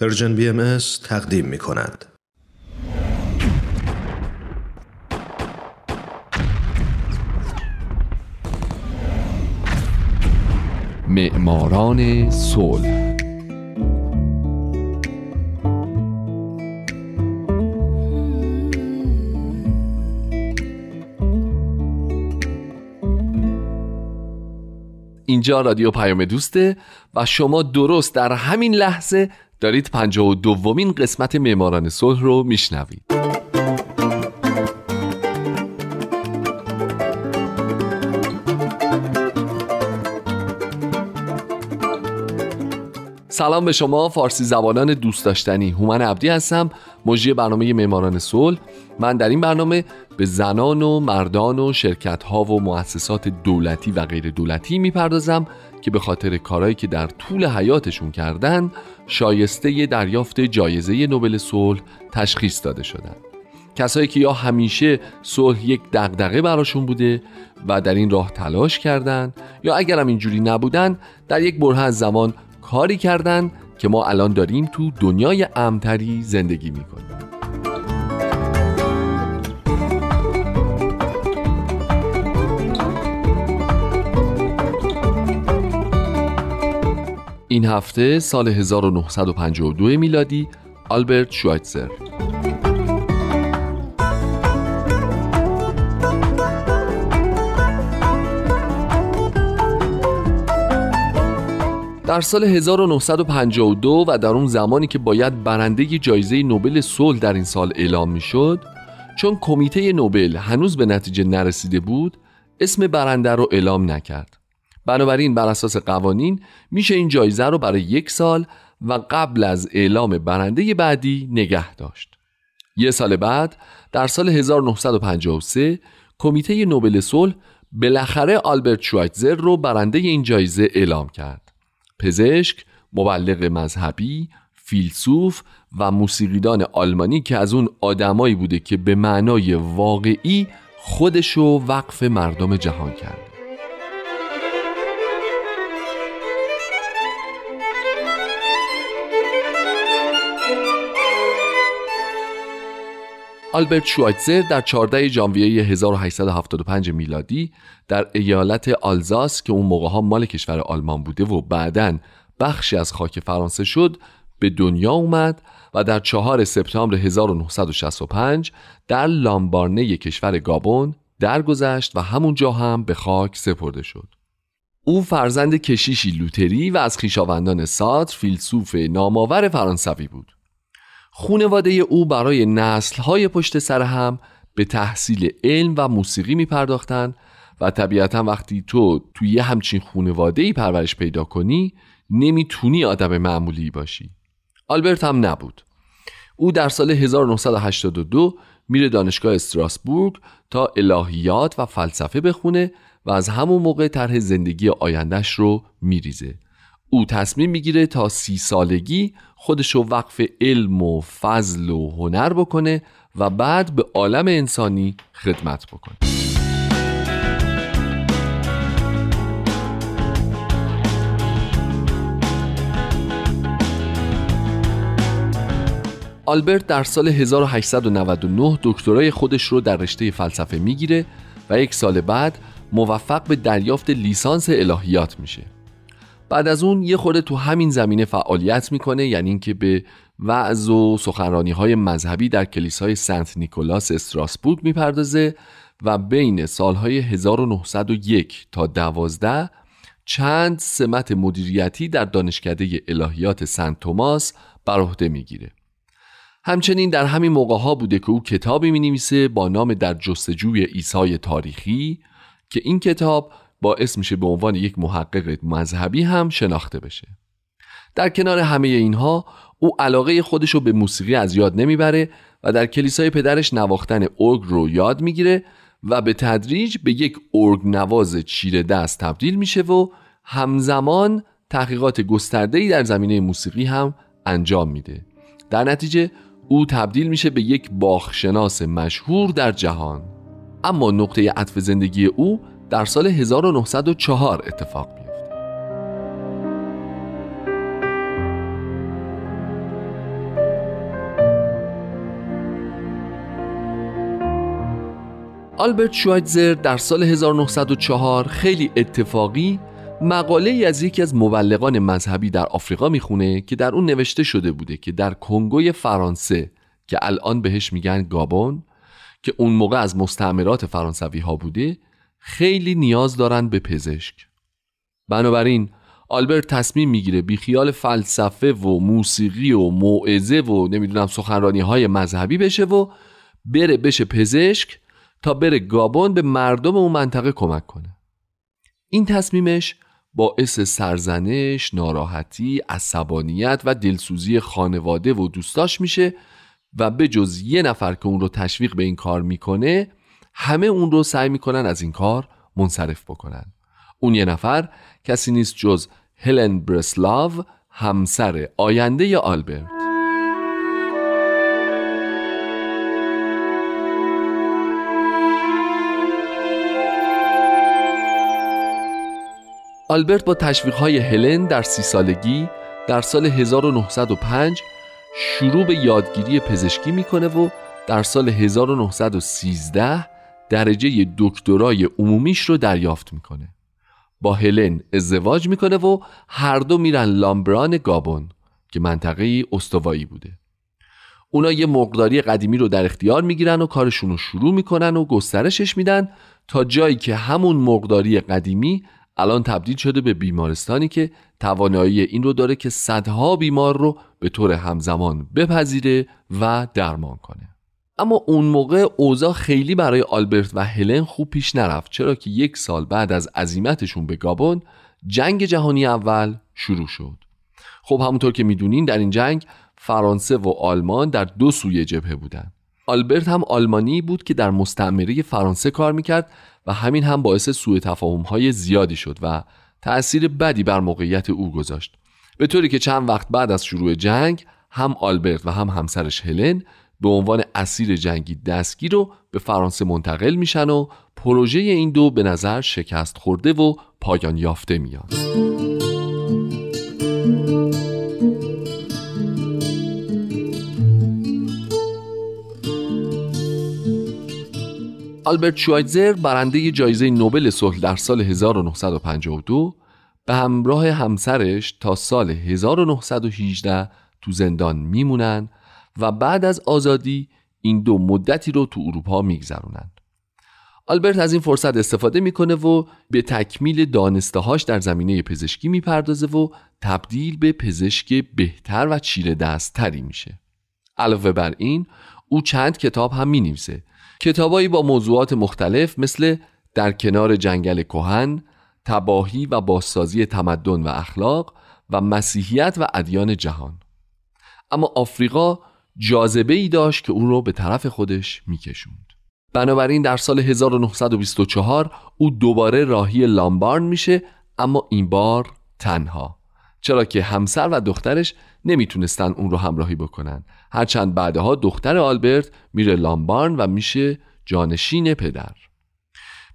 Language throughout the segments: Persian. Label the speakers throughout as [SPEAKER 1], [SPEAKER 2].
[SPEAKER 1] پرژن بی ام تقدیم می کند.
[SPEAKER 2] معماران صلح اینجا رادیو پیام دوسته و شما درست در همین لحظه دارید پنجاه و دومین قسمت معماران صلح رو میشنوید. سلام به شما فارسی زبانان دوست داشتنی. هومن عبدی هستم مجری برنامه معماران صلح. من در این برنامه به زنان و مردان و شرکت ها و مؤسسات دولتی و غیر دولتی می‌پردازم که به خاطر کارهایی که در طول حیاتشون کردن شایسته دریافت جایزه نوبل صلح تشخیص داده شدن. کسایی که یا همیشه صلح یک دغدغه براشون بوده و در این راه تلاش کردند یا اگرم اینجوری نبودن در یک بره از زمان کاری کردن که ما الان داریم تو دنیای امتری زندگی می‌کنیم. این هفته سال 1952 میلادی آلبرت شوایتزر. در سال 1952 و در اون زمانی که باید برنده جایزه نوبل صلح در این سال اعلام می‌شد چون کمیته نوبل هنوز به نتیجه نرسیده بود اسم برنده رو اعلام نکرد. بنابراین بر اساس قوانین میشه این جایزه رو برای یک سال و قبل از اعلام برنده بعدی نگه داشت. یه سال بعد در سال 1953 کمیته نوبل صلح بالاخره آلبرت شوایتزر رو برنده این جایزه اعلام کرد. پزشک، مبلغ مذهبی، فیلسوف و موسیقیدان آلمانی که از اون آدمایی بوده که به معنای واقعی خودشو وقف مردم جهان کرد. آلبرت شوایتزر در 14 ژانویه 1875 میلادی در ایالت آلزاس که اون موقع ها مال کشور آلمان بوده و بعدا بخشی از خاک فرانسه شد به دنیا اومد و در 4 سپتامبر 1965 در لامبارنه کشور گابون درگذشت و همونجا هم به خاک سپرده شد. او فرزند کشیشی لوتری و از خیشاوندان ساتر فیلسوف نامآور فرانسوی بود. خونواده او برای نسلهای پشت سر هم به تحصیل علم و موسیقی می پرداختن و طبیعتا وقتی تو توی یه همچین خونواده ای پرورش پیدا کنی نمی‌تونی آدم معمولی باشی. آلبرت هم نبود. او در سال 1982 میره دانشگاه استراسبورگ تا الهیات و فلسفه بخونه و از همون موقع طرح زندگی آیندهش رو میریزه. او تصمیم می‌گیره تا سی سالگی خودش رو وقف علم و فضل و هنر بکنه و بعد به عالم انسانی خدمت بکنه. آلبرت در سال 1899 دکترای خودش رو در رشته فلسفه می‌گیره و یک سال بعد موفق به دریافت لیسانس الهیات میشه. بعد از اون یه خورده تو همین زمینه فعالیت می‌کنه یعنی اینکه به وعظ و سخنرانی های مذهبی در کلیسای سنت نیکولاس استراسبورگ می‌پردازه و بین سالهای 1901 تا 12 چند سمت مدیریتی در دانشکده الهیات سنت توماس بر عهده می‌گیره. همچنین در همین موقع ها بوده که او کتابی می نویسه با نام در جستجوی ایسای تاریخی که این کتاب باعث میشه به عنوان یک محقق مذهبی هم شناخته بشه. در کنار همه اینها او علاقه خودش رو به موسیقی از یاد نمی‌بره و در کلیسای پدرش نواختن ارگ رو یاد می‌گیره و به تدریج به یک ارگ نواز چیره دست تبدیل میشه و همزمان تحقیقات گسترده‌ای در زمینه موسیقی هم انجام میده. در نتیجه او تبدیل میشه به یک باخشناس مشهور در جهان. اما نقطه عطف زندگی او در سال 1904 اتفاق میفته آلبرت شوایتزر در سال 1904 خیلی اتفاقی مقاله ای از یکی از مبلغان مذهبی در آفریقا می‌خونه که در اون نوشته شده بوده که در کنگوی فرانسه که الان بهش میگن گابون که اون موقع از مستعمرات فرانسوی ها بوده خیلی نیاز دارن به پزشک. بنابراین آلبرت تصمیم می‌گیره بیخیال فلسفه و موسیقی و موعظه و نمی‌دونم سخنرانی های مذهبی بشه و بره بشه پزشک تا بره گابون به مردم اون منطقه کمک کنه. این تصمیمش باعث سرزنش، ناراحتی، عصبانیت و دلسوزی خانواده و دوستاش میشه و به جز یه نفر که اون رو تشویق به این کار می‌کنه همه اون رو سعی می‌کنن از این کار منصرف بکنن. اون یه نفر کسی نیست جز هلن برسلاو همسر آینده آلبرت. آلبرت با های هلن در سی سالگی در سال 1905 شروع به یادگیری پزشکی می‌کنه و در سال 1913 درجه دکترای عمومیش رو دریافت می‌کنه. با هلن ازدواج می‌کنه و هر دو میرن لامبران گابون که منطقه استوایی بوده. اونا یه مقداری قدیمی رو در اختیار می‌گیرن و کارشون رو شروع می‌کنن و گسترشش میدن تا جایی که همون مقداری قدیمی الان تبدیل شده به بیمارستانی که توانایی این رو داره که صدها بیمار رو به طور همزمان بپذیره و درمان کنه. اما اون موقع اوضاع خیلی برای آلبرت و هلن خوب پیش نرفت چرا که یک سال بعد از عزیمتشون به گابون جنگ جهانی اول شروع شد. خب همونطور که می‌دونین در این جنگ فرانسه و آلمان در دو سوی جبهه بودن. آلبرت هم آلمانی بود که در مستعمره فرانسه کار می‌کرد و همین هم باعث سوء تفاهم های زیادی شد و تأثیر بدی بر موقعیت او گذاشت. به طوری که چند وقت بعد از شروع جنگ هم آلبرت و هم همسرش هلن به عنوان اسیر جنگی دستگیر رو به فرانسه منتقل میشن و پروژه این دو به نظر شکست خورده و پایان یافته میاد آلبرت شوایتزر برنده جایزه نوبل صلح در سال 1952 به همراه همسرش تا سال 1918 تو زندان میمونن و بعد از آزادی این دو مدتی رو تو اروپا میگذرونن آلبرت از این فرصت استفاده می‌کنه و به تکمیل دانستهاش در زمینه پزشکی می‌پردازه و تبدیل به پزشک بهتر و چیره دستتری میشه. علاوه بر این او چند کتاب هم می‌نویسه. کتابایی با موضوعات مختلف مثل در کنار جنگل کهن، تباهی و بازسازی تمدن و اخلاق و مسیحیت و ادیان جهان. اما آفریقا جاذبه ای داشت که او را به طرف خودش میکشوند. بنابراین در سال 1924 او دوباره راهی لامبارن میشه اما این بار تنها. چرا که همسر و دخترش نمی‌تونستن اون رو همراهی بکنن. هرچند بعدها دختر آلبرت میره لامبارن و میشه جانشین پدر.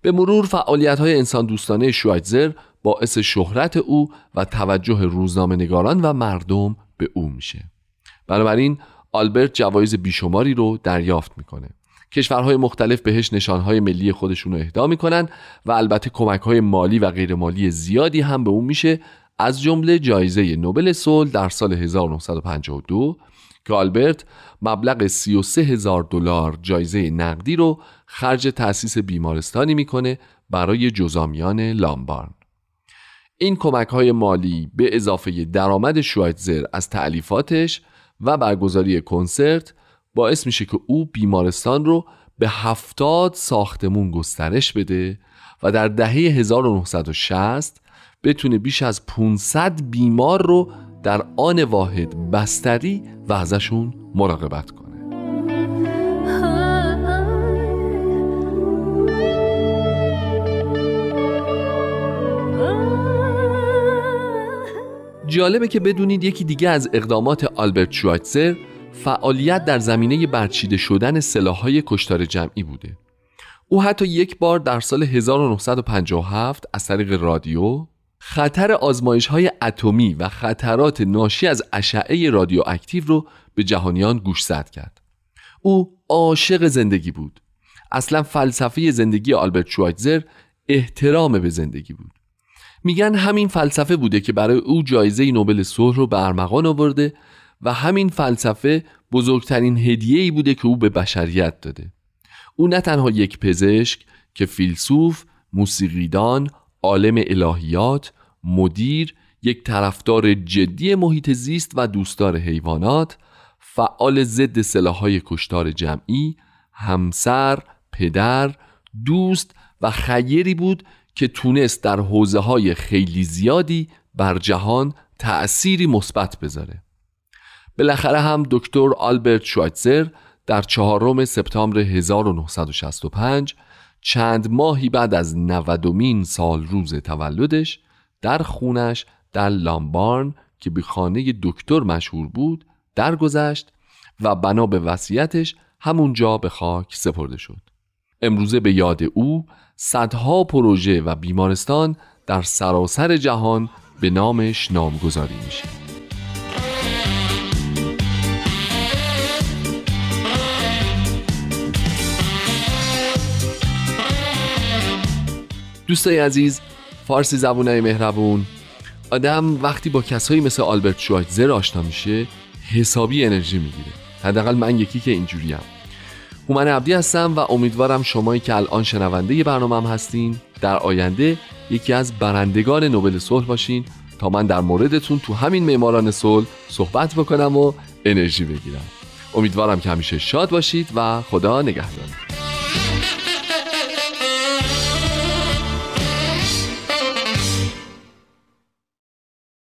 [SPEAKER 2] به مرور فعالیت های انسان دوستانه شوایتزر باعث شهرت او و توجه روزنامه نگاران و مردم به او میشه. بنابراین آلبرت جوایز بیشماری رو دریافت می‌کنه. کشورهای مختلف بهش نشانهای ملی خودشون رو اهدا می‌کنن و البته کمک های مالی و غیرمالی زیادی هم به اون میشه از جمله جایزه نوبل صلح در سال 1952 که آلبرت مبلغ 33 هزار دلار جایزه نقدی رو خرج تأسیس بیمارستانی می‌کنه برای جزامیان لامبارن. این کمک های مالی به اضافه درآمد شوایتزر از تعلیفاتش و برگزاری کنسرت باعث میشه که او بیمارستان رو به هفتاد ساختمون گسترش بده و در دهه 1960 بتونه بیش از 500 بیمار رو در آن واحد بستری و ازشون مراقبت کنه. جالبه که بدونید یکی دیگه از اقدامات آلبرت شوایتزر فعالیت در زمینه برچیده شدن سلاحهای کشتار جمعی بوده. او حتی یک بار در سال 1957 از طریق رادیو خطر آزمایش های اتمی و خطرات ناشی از اشعه رادیواکتیو رو به جهانیان گوشزد کرد. او عاشق زندگی بود. اصلا فلسفه زندگی آلبرت شوایتزر احترام به زندگی بود. میگن همین فلسفه بوده که برای او جایزه نوبل صلح رو به ارمغان آورده و همین فلسفه بزرگترین هدیه ای بوده که او به بشریت داده. او نه تنها یک پزشک که فیلسوف، موسیقیدان، عالم الهیات، مدیر، یک طرفدار جدی محیط زیست و دوستدار حیوانات، فعال ضد سلاحهای کشتار جمعی، همسر، پدر، دوست و خیری بود که تونست در حوزه های خیلی زیادی بر جهان تأثیری مثبت بذاره. بالاخره هم دکتر آلبرت شوایتزر در چهارم سپتامبر 1965 چند ماهی بعد از نودمین سال روز تولدش در خونش در لامبارن که به خانه دکتر مشهور بود درگذشت و بنا به وصیتش همونجا به خاک سپرده شد امروزه به یاد او صدها پروژه و بیمارستان در سراسر جهان به نامش نامگذاری میشه. دوستای عزیز فارسی زبونای مهربون. آدم وقتی با کسایی مثل آلبرت شوایتزر آشنا میشه حسابی انرژی می‌گیره. حداقل من یکی که اینجوریم هومن عبدی هستم و امیدوارم شمایی که الان شنونده برنامه هم هستین در آینده یکی از برندگان نوبل صلح باشین تا من در موردتون تو همین معماران صلح صحبت بکنم و انرژی بگیرم. امیدوارم که همیشه شاد باشید و خدا نگهدار.